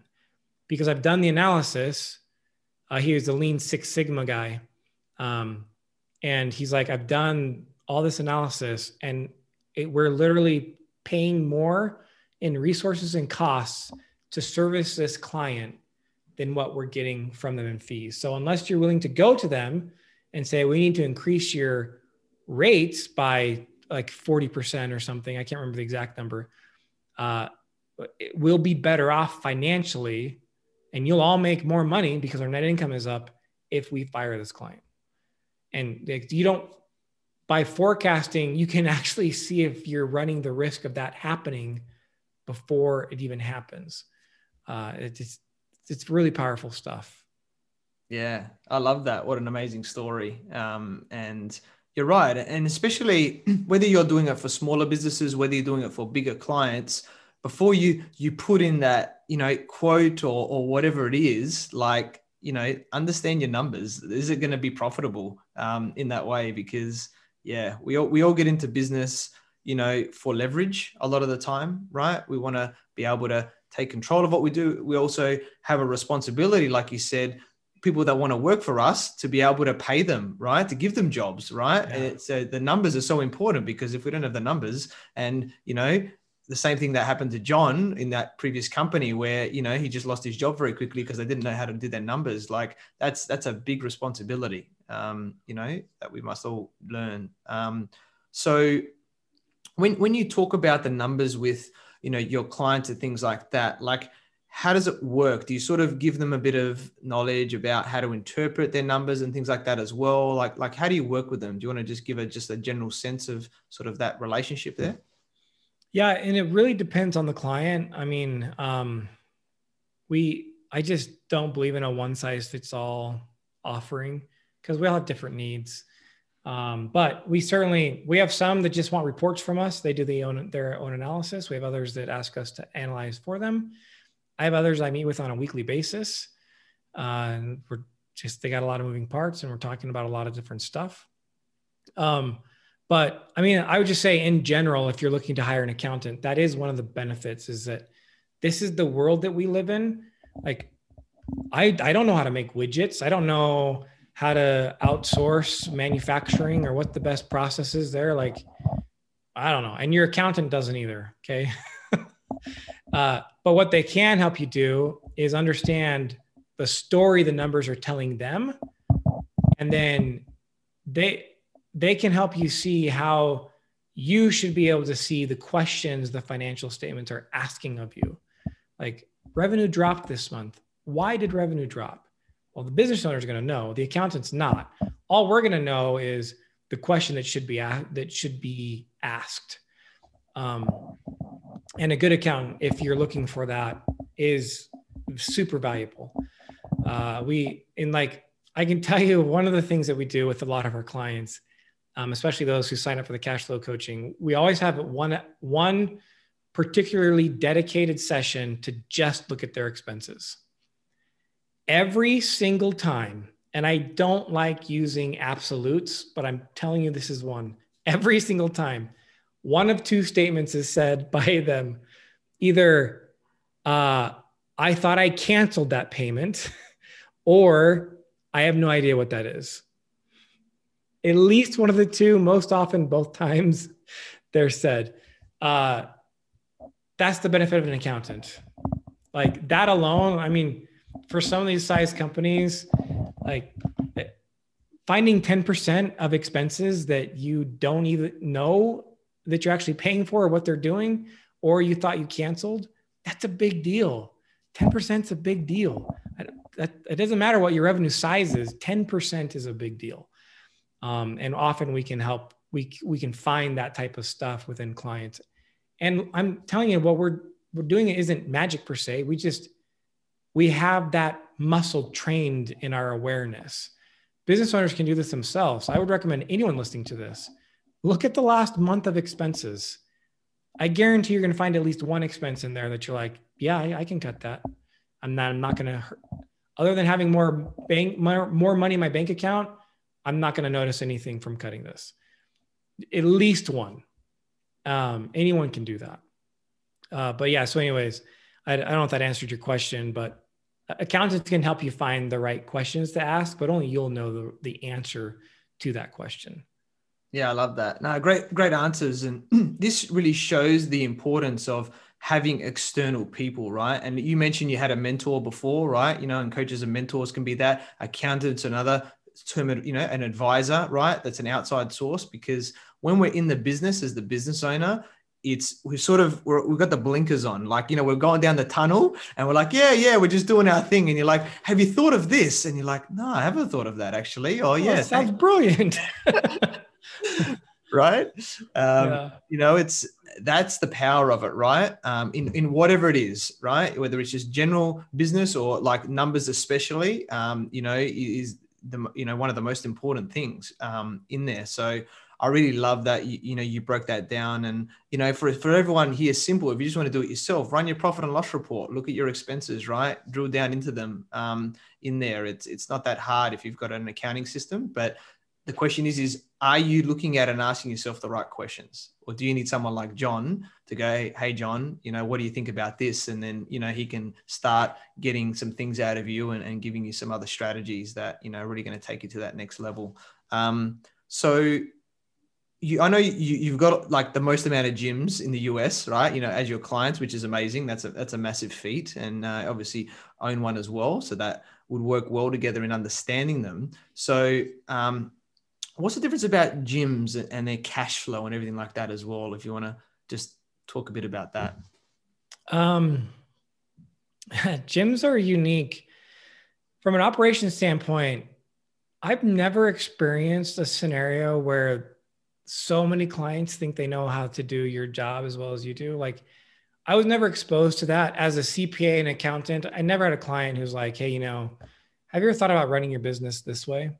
Because I've done the analysis. Uh, he was a lean Six Sigma guy. Um, and he's like, I've done all this analysis and it, we're literally paying more in resources and costs to service this client than what we're getting from them in fees. So unless you're willing to go to them and say, we need to increase your rates by like 40% or something, I can't remember the exact number, uh, we'll be better off financially and you'll all make more money because our net income is up if we fire this client. And you don't, by forecasting, you can actually see if you're running the risk of that happening before it even happens. Uh, it's, it's really powerful stuff. Yeah, I love that. What an amazing story. Um, and you're right. And especially whether you're doing it for smaller businesses, whether you're doing it for bigger clients, before you you put in that you know quote or or whatever it is, like you know, understand your numbers. Is it going to be profitable um, in that way? Because yeah, we all, we all get into business, you know, for leverage a lot of the time, right? We want to be able to take control of what we do. We also have a responsibility, like you said, people that want to work for us to be able to pay them, right? To give them jobs, right? Yeah. And so the numbers are so important because if we don't have the numbers and, you know, the same thing that happened to John in that previous company where, you know, he just lost his job very quickly because they didn't know how to do their numbers. Like that's, that's a big responsibility, um, you know, that we must all learn. Um, so when, when you talk about the numbers with, you know, your clients and things like that, like, how does it work? Do you sort of give them a bit of knowledge about how to interpret their numbers and things like that as well? Like, like how do you work with them? Do you want to just give a just a general sense of sort of that relationship there? Yeah, and it really depends on the client. I mean, um, we I just don't believe in a one size fits all offering because we all have different needs. Um, but we certainly we have some that just want reports from us. They do the own, their own analysis. We have others that ask us to analyze for them. I have others I meet with on a weekly basis. Uh, and we're just, they got a lot of moving parts and we're talking about a lot of different stuff. Um, but I mean, I would just say in general, if you're looking to hire an accountant, that is one of the benefits is that this is the world that we live in. Like, I, I don't know how to make widgets. I don't know how to outsource manufacturing or what the best process is there. Like, I don't know. And your accountant doesn't either. Okay. uh, but what they can help you do is understand the story the numbers are telling them. And then they they can help you see how you should be able to see the questions the financial statements are asking of you. Like revenue dropped this month. Why did revenue drop? Well, the business owner is going to know. The accountant's not. All we're going to know is the question that should be that should be asked. Um, and a good accountant, if you're looking for that, is super valuable. Uh, we in like I can tell you one of the things that we do with a lot of our clients, um, especially those who sign up for the cash flow coaching, we always have one one particularly dedicated session to just look at their expenses. Every single time, and I don't like using absolutes, but I'm telling you this is one. Every single time one of two statements is said by them either uh, I thought I canceled that payment, or I have no idea what that is. At least one of the two, most often, both times, they're said. Uh, that's the benefit of an accountant. Like that alone, I mean, for some of these size companies, like finding 10% of expenses that you don't even know that you're actually paying for or what they're doing, or you thought you canceled, that's a big deal. 10% is a big deal. That, it doesn't matter what your revenue size is, 10% is a big deal. Um, and often we can help, we, we can find that type of stuff within clients. And I'm telling you, what we're, we're doing isn't magic per se. We just, we have that muscle trained in our awareness. Business owners can do this themselves. I would recommend anyone listening to this look at the last month of expenses. I guarantee you're going to find at least one expense in there that you're like, yeah, I, can cut that. I'm not, I'm not going to, hurt. other than having more bank, more, more money in my bank account, I'm not going to notice anything from cutting this. At least one. Um, anyone can do that. Uh, but yeah, so anyways, I, I don't know if that answered your question, but accountants can help you find the right questions to ask, but only you'll know the, the answer to that question. Yeah, I love that. No, great, great answers. And this really shows the importance of having external people, right? And you mentioned you had a mentor before, right? You know, and coaches and mentors can be that, accountants, another term, you know, an advisor, right? That's an outside source because when we're in the business as the business owner, it's we sort of we have got the blinkers on. Like you know we're going down the tunnel and we're like yeah yeah we're just doing our thing. And you're like have you thought of this? And you're like no i haven't thought of that actually. Oh, oh yeah sounds brilliant. Right? Um, yeah. you know it's that's the power of it right? Um, in, in whatever it is right? Whether it's just general business or like numbers especially um, you know is the you know one of the most important things um, in there. So I really love that you, you know you broke that down. And you know for for everyone here simple if you just want to do it yourself run your profit and loss report. Look at your expenses right? Drill down into them um, in there. It's it's not that hard if you've got an accounting system but the question is is are you looking at and asking yourself the right questions? Or do you need someone like john to go hey john you know what do you think about this? And then you know he can start getting some things out of you and, and giving you some other strategies that you know are really going to take you to that next level. Um, so you, I know you, you've got like the most amount of gyms in the US, right? You know, as your clients, which is amazing. That's a that's a massive feat, and uh, obviously own one as well, so that would work well together in understanding them. So, um, what's the difference about gyms and their cash flow and everything like that as well? If you want to just talk a bit about that. Um, gyms are unique from an operations standpoint. I've never experienced a scenario where so many clients think they know how to do your job as well as you do. Like, I was never exposed to that as a CPA and accountant. I never had a client who's like, "Hey, you know, have you ever thought about running your business this way?"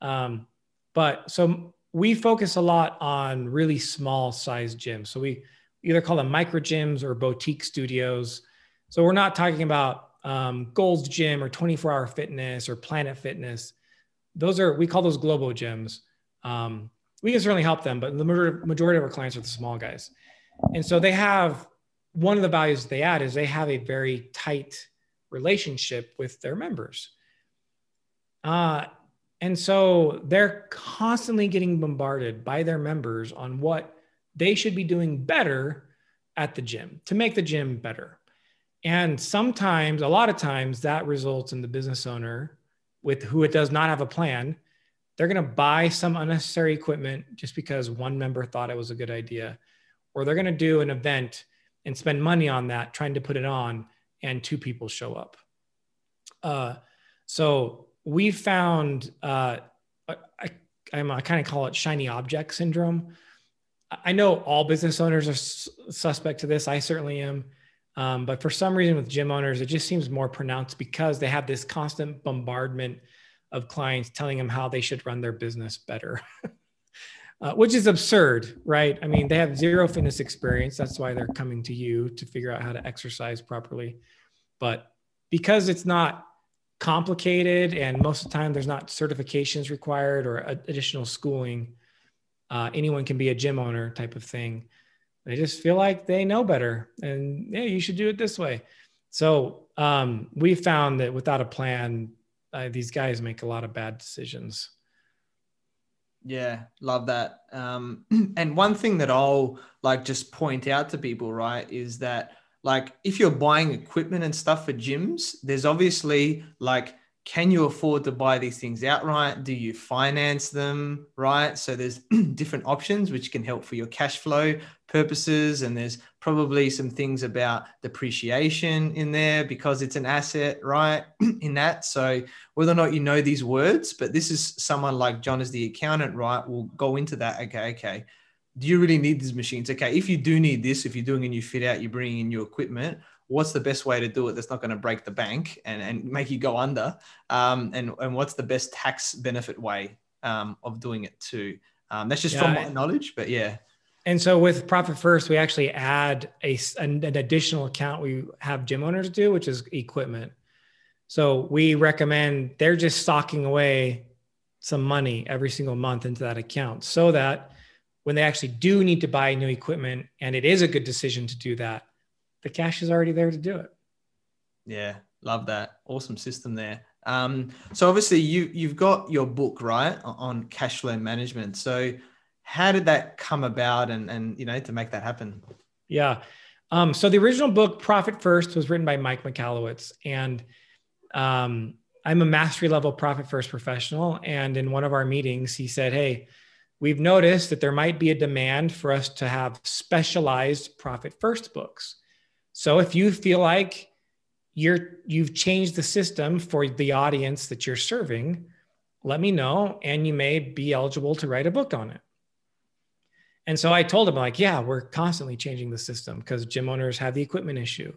Um, but so we focus a lot on really small size gyms. So we either call them micro gyms or boutique studios. So we're not talking about um, Gold's Gym or 24 Hour Fitness or Planet Fitness. Those are we call those global gyms. Um, we can certainly help them, but the majority of our clients are the small guys. And so they have one of the values they add is they have a very tight relationship with their members. Uh, and so they're constantly getting bombarded by their members on what they should be doing better at the gym to make the gym better. And sometimes, a lot of times, that results in the business owner with who it does not have a plan they're going to buy some unnecessary equipment just because one member thought it was a good idea, or they're going to do an event and spend money on that, trying to put it on, and two people show up. Uh, so we found, uh, I, I'm, I kind of call it shiny object syndrome. I know all business owners are suspect to this. I certainly am. Um, but for some reason, with gym owners, it just seems more pronounced because they have this constant bombardment of clients telling them how they should run their business better, uh, which is absurd, right? I mean, they have zero fitness experience. That's why they're coming to you to figure out how to exercise properly. But because it's not complicated and most of the time there's not certifications required or additional schooling, uh, anyone can be a gym owner type of thing. They just feel like they know better and yeah, you should do it this way. So um, we found that without a plan, uh, these guys make a lot of bad decisions. Yeah, love that. Um, and one thing that I'll like just point out to people, right, is that like if you're buying equipment and stuff for gyms, there's obviously like can you afford to buy these things outright? Do you finance them? Right. So there's different options which can help for your cash flow purposes. And there's probably some things about depreciation in there because it's an asset, right? in that. So whether or not you know these words, but this is someone like John as the accountant, right? Will go into that. Okay. Okay. Do you really need these machines? Okay. If you do need this, if you're doing a new fit out, you're bringing in new equipment what's the best way to do it that's not going to break the bank and, and make you go under um, and, and what's the best tax benefit way um, of doing it too um, that's just yeah, from my knowledge but yeah and so with profit first we actually add a, an, an additional account we have gym owners do which is equipment so we recommend they're just stocking away some money every single month into that account so that when they actually do need to buy new equipment and it is a good decision to do that the cash is already there to do it. Yeah, love that. Awesome system there. Um, so obviously you you've got your book right on cash flow management. So how did that come about and and you know to make that happen? Yeah. Um, so the original book profit first was written by mike michalowicz and um, i'm a mastery level profit first professional. And in one of our meetings he said hey we've noticed that there might be a demand for us to have specialized profit first books. So if you feel like you're you've changed the system for the audience that you're serving let me know and you may be eligible to write a book on it and so I told him, like, yeah, we're constantly changing the system because gym owners have the equipment issue.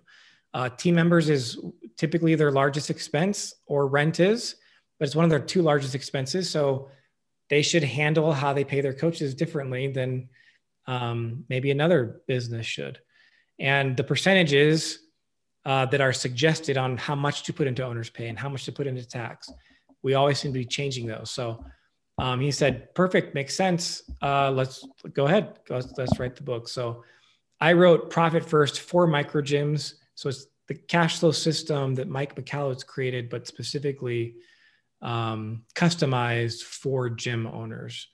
Uh, team members is typically their largest expense, or rent is, but it's one of their two largest expenses. So they should handle how they pay their coaches differently than um, maybe another business should. And the percentages uh, that are suggested on how much to put into owner's pay and how much to put into tax, we always seem to be changing those. So um, he said, perfect, makes sense. Uh, let's go ahead. Let's, let's write the book. So I wrote Profit First for micro gyms. So it's the cash flow system that Mike Michalowicz created, but specifically um, customized for gym owners.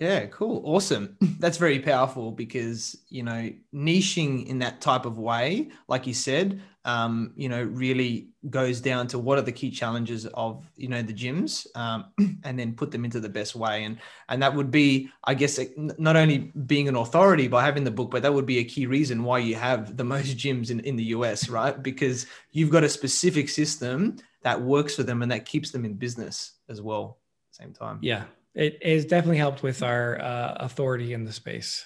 Yeah, cool. Awesome. That's very powerful because, you know, niching in that type of way, like you said, um, you know, really goes down to what are the key challenges of, you know, the gyms um, and then put them into the best way. And, and that would be, I guess, not only being an authority by having the book, but that would be a key reason why you have the most gyms in, in the US, right? Because you've got a specific system that works for them and that keeps them in business as well. Same time. Yeah, it has definitely helped with our uh, authority in the space.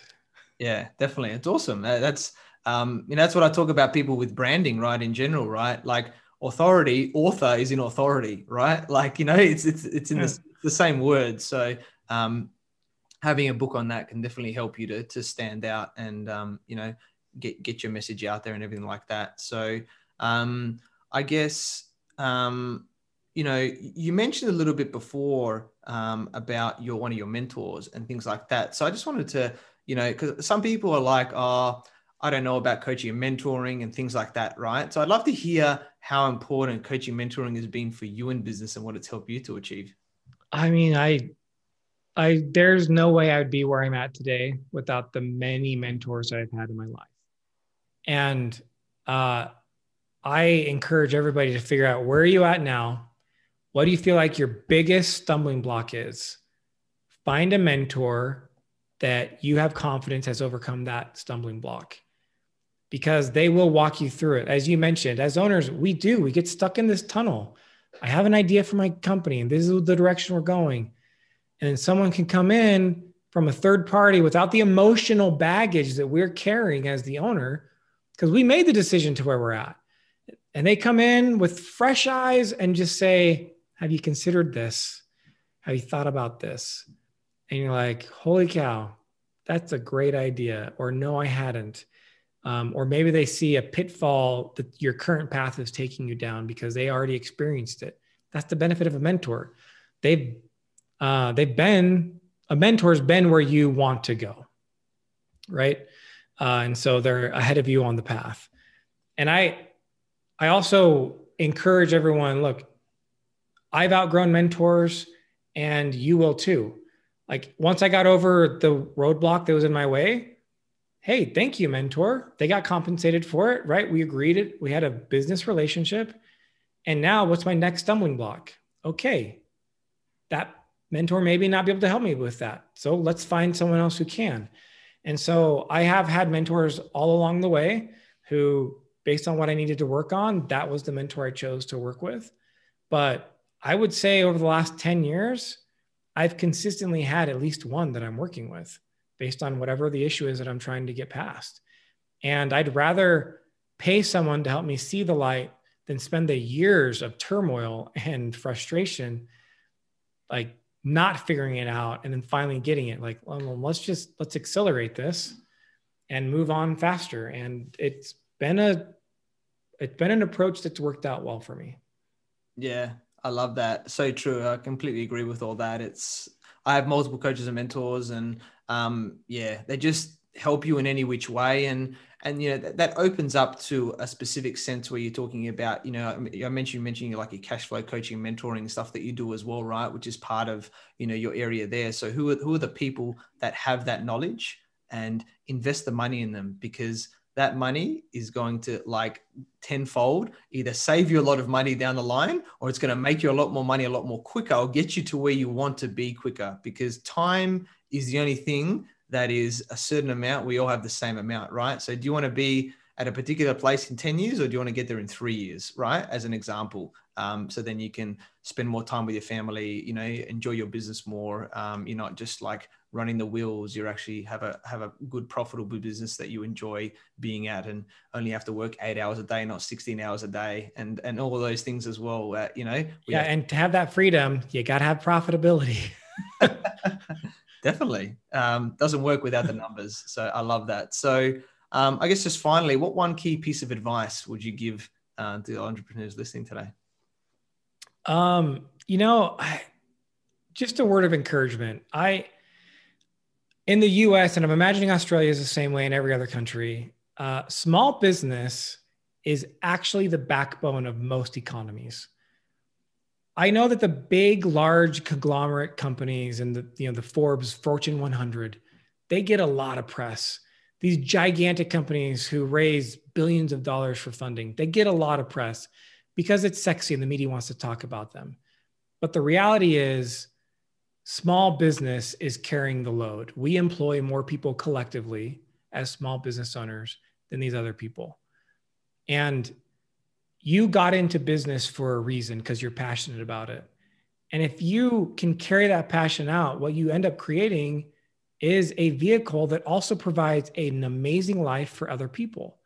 Yeah, definitely. It's awesome. That's um, you know, that's what I talk about people with branding, right? In general, right? Like authority, author is in authority, right? Like you know, it's it's it's in yeah. the, the same word. So um, having a book on that can definitely help you to to stand out and um, you know get get your message out there and everything like that. So um, I guess um, you know you mentioned a little bit before um, about your one of your mentors and things like that. So I just wanted to, you know, because some people are like, oh, I don't know about coaching and mentoring and things like that, right? So I'd love to hear how important coaching mentoring has been for you in business and what it's helped you to achieve. I mean, I I there's no way I would be where I'm at today without the many mentors that I've had in my life. And uh I encourage everybody to figure out where are you at now? What do you feel like your biggest stumbling block is? Find a mentor that you have confidence has overcome that stumbling block because they will walk you through it. As you mentioned, as owners, we do, we get stuck in this tunnel. I have an idea for my company and this is the direction we're going. And then someone can come in from a third party without the emotional baggage that we're carrying as the owner, because we made the decision to where we're at. And they come in with fresh eyes and just say, have you considered this? Have you thought about this? And you're like, holy cow, that's a great idea. Or no, I hadn't. Um, or maybe they see a pitfall that your current path is taking you down because they already experienced it. That's the benefit of a mentor. They've uh, they've been a mentor's been where you want to go, right? Uh, and so they're ahead of you on the path. And I I also encourage everyone. Look, I've outgrown mentors and you will too. Like once I got over the roadblock that was in my way, hey, thank you, mentor. They got compensated for it, right? We agreed it. We had a business relationship. And now what's my next stumbling block? Okay, that mentor maybe not be able to help me with that. So let's find someone else who can. And so I have had mentors all along the way who, based on what I needed to work on, that was the mentor I chose to work with. But I would say over the last 10 years, I've consistently had at least one that I'm working with based on whatever the issue is that I'm trying to get past. And I'd rather pay someone to help me see the light than spend the years of turmoil and frustration, like not figuring it out and then finally getting it. Like, well, let's just let's accelerate this and move on faster. And it's been a it's been an approach that's worked out well for me. Yeah, I love that. So true. I completely agree with all that. It's I have multiple coaches and mentors, and um, yeah, they just help you in any which way and and you know that, that opens up to a specific sense where you're talking about you know i mentioned mentioning like your cash flow coaching mentoring stuff that you do as well right which is part of you know your area there so who are, who are the people that have that knowledge and invest the money in them because that money is going to like tenfold either save you a lot of money down the line or it's going to make you a lot more money a lot more quicker or get you to where you want to be quicker because time is the only thing that is a certain amount. We all have the same amount right? So do you want to be at a particular place in 10 years or do you want to get there in three years right? As an example. Um, so then you can spend more time with your family you know enjoy your business more. Um, you're not just like running the wheels you actually have a have a good profitable business that you enjoy being at and only have to work eight hours a day not 16 hours a day and and all of those things as well uh, you know yeah have- and to have that freedom you got to have profitability. Definitely. Um, doesn't work without the numbers so i love that. So um, i guess just finally what one key piece of advice would you give uh, to the entrepreneurs listening today? Um, you know I, just a word of encouragement. I in the US, and I'm imagining Australia is the same way in every other country, uh, small business is actually the backbone of most economies. I know that the big, large conglomerate companies and the you know the Forbes Fortune 100, they get a lot of press. These gigantic companies who raise billions of dollars for funding, they get a lot of press because it's sexy and the media wants to talk about them. But the reality is, small business is carrying the load. We employ more people collectively as small business owners than these other people. And you got into business for a reason because you're passionate about it. And if you can carry that passion out, what you end up creating is a vehicle that also provides an amazing life for other people.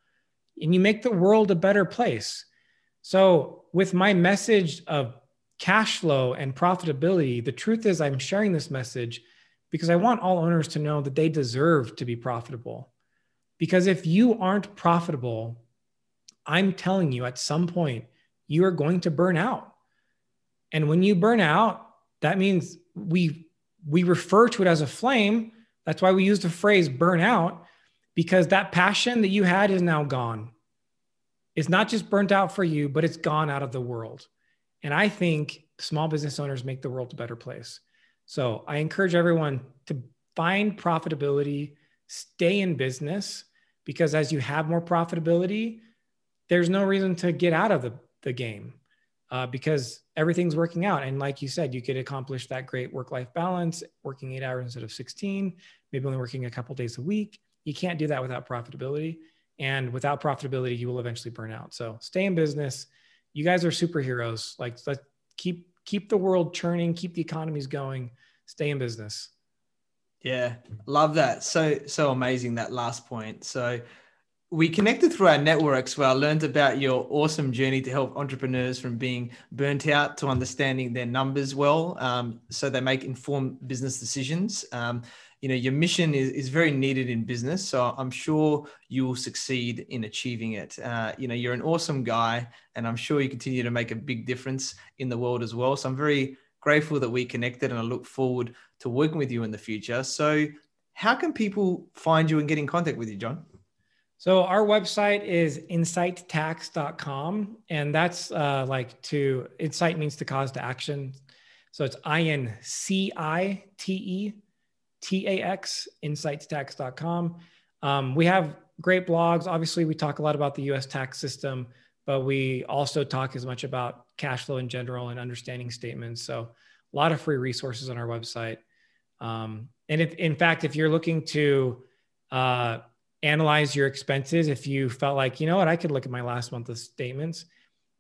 And you make the world a better place. So, with my message of cash flow and profitability, the truth is, I'm sharing this message because I want all owners to know that they deserve to be profitable. Because if you aren't profitable, I'm telling you at some point, you are going to burn out. And when you burn out, that means we we refer to it as a flame. That's why we use the phrase burn out because that passion that you had is now gone. It's not just burnt out for you, but it's gone out of the world. And I think small business owners make the world a better place. So I encourage everyone to find profitability, stay in business, because as you have more profitability, there's no reason to get out of the, the game uh, because everything's working out. And like you said, you could accomplish that great work life balance, working eight hours instead of 16, maybe only working a couple days a week. You can't do that without profitability. And without profitability, you will eventually burn out. So stay in business you guys are superheroes. Like let keep keep the world churning, keep the economies going, stay in business. Yeah, love that. So so amazing that last point. So we connected through our networks where I learned about your awesome journey to help entrepreneurs from being burnt out to understanding their numbers well, um, so they make informed business decisions. Um, you know your mission is, is very needed in business so i'm sure you will succeed in achieving it. Uh, you know you're an awesome guy and i'm sure you continue to make a big difference in the world as well. So i'm very grateful that we connected and i look forward to working with you in the future. So how can people find you and get in contact with you john so our website is incitetax.com and that's uh, like to incite means to cause to action so it's i-n-c-i-t-e TAX, incitetax.com. Um, we have great blogs. Obviously, we talk a lot about the US tax system, but we also talk as much about cash flow in general and understanding statements. So, a lot of free resources on our website. Um, and if, in fact, if you're looking to uh, analyze your expenses, if you felt like, you know what, I could look at my last month of statements.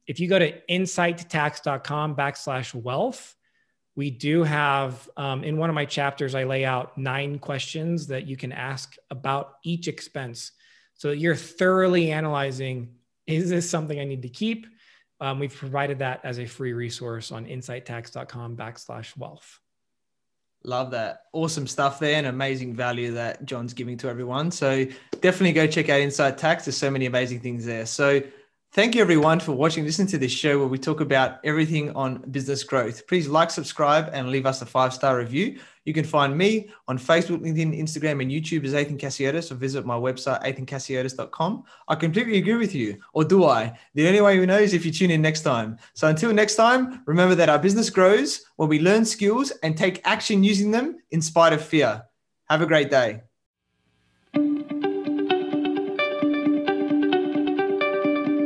If you go to incitetax.com backslash wealth, we do have um, in one of my chapters i lay out nine questions that you can ask about each expense so that you're thoroughly analyzing is this something i need to keep um, we've provided that as a free resource on incitetax.com backslash wealth Love that. Awesome stuff there and amazing value that John's giving to everyone. So definitely go check out Incite Tax. There's so many amazing things there. So Thank you, everyone, for watching. Listen to this show where we talk about everything on business growth. Please like, subscribe, and leave us a five star review. You can find me on Facebook, LinkedIn, Instagram, and YouTube as Athin Cassiotis, or visit my website, athincassiotis.com. I completely agree with you, or do I? The only way we know is if you tune in next time. So until next time, remember that our business grows when we learn skills and take action using them in spite of fear. Have a great day.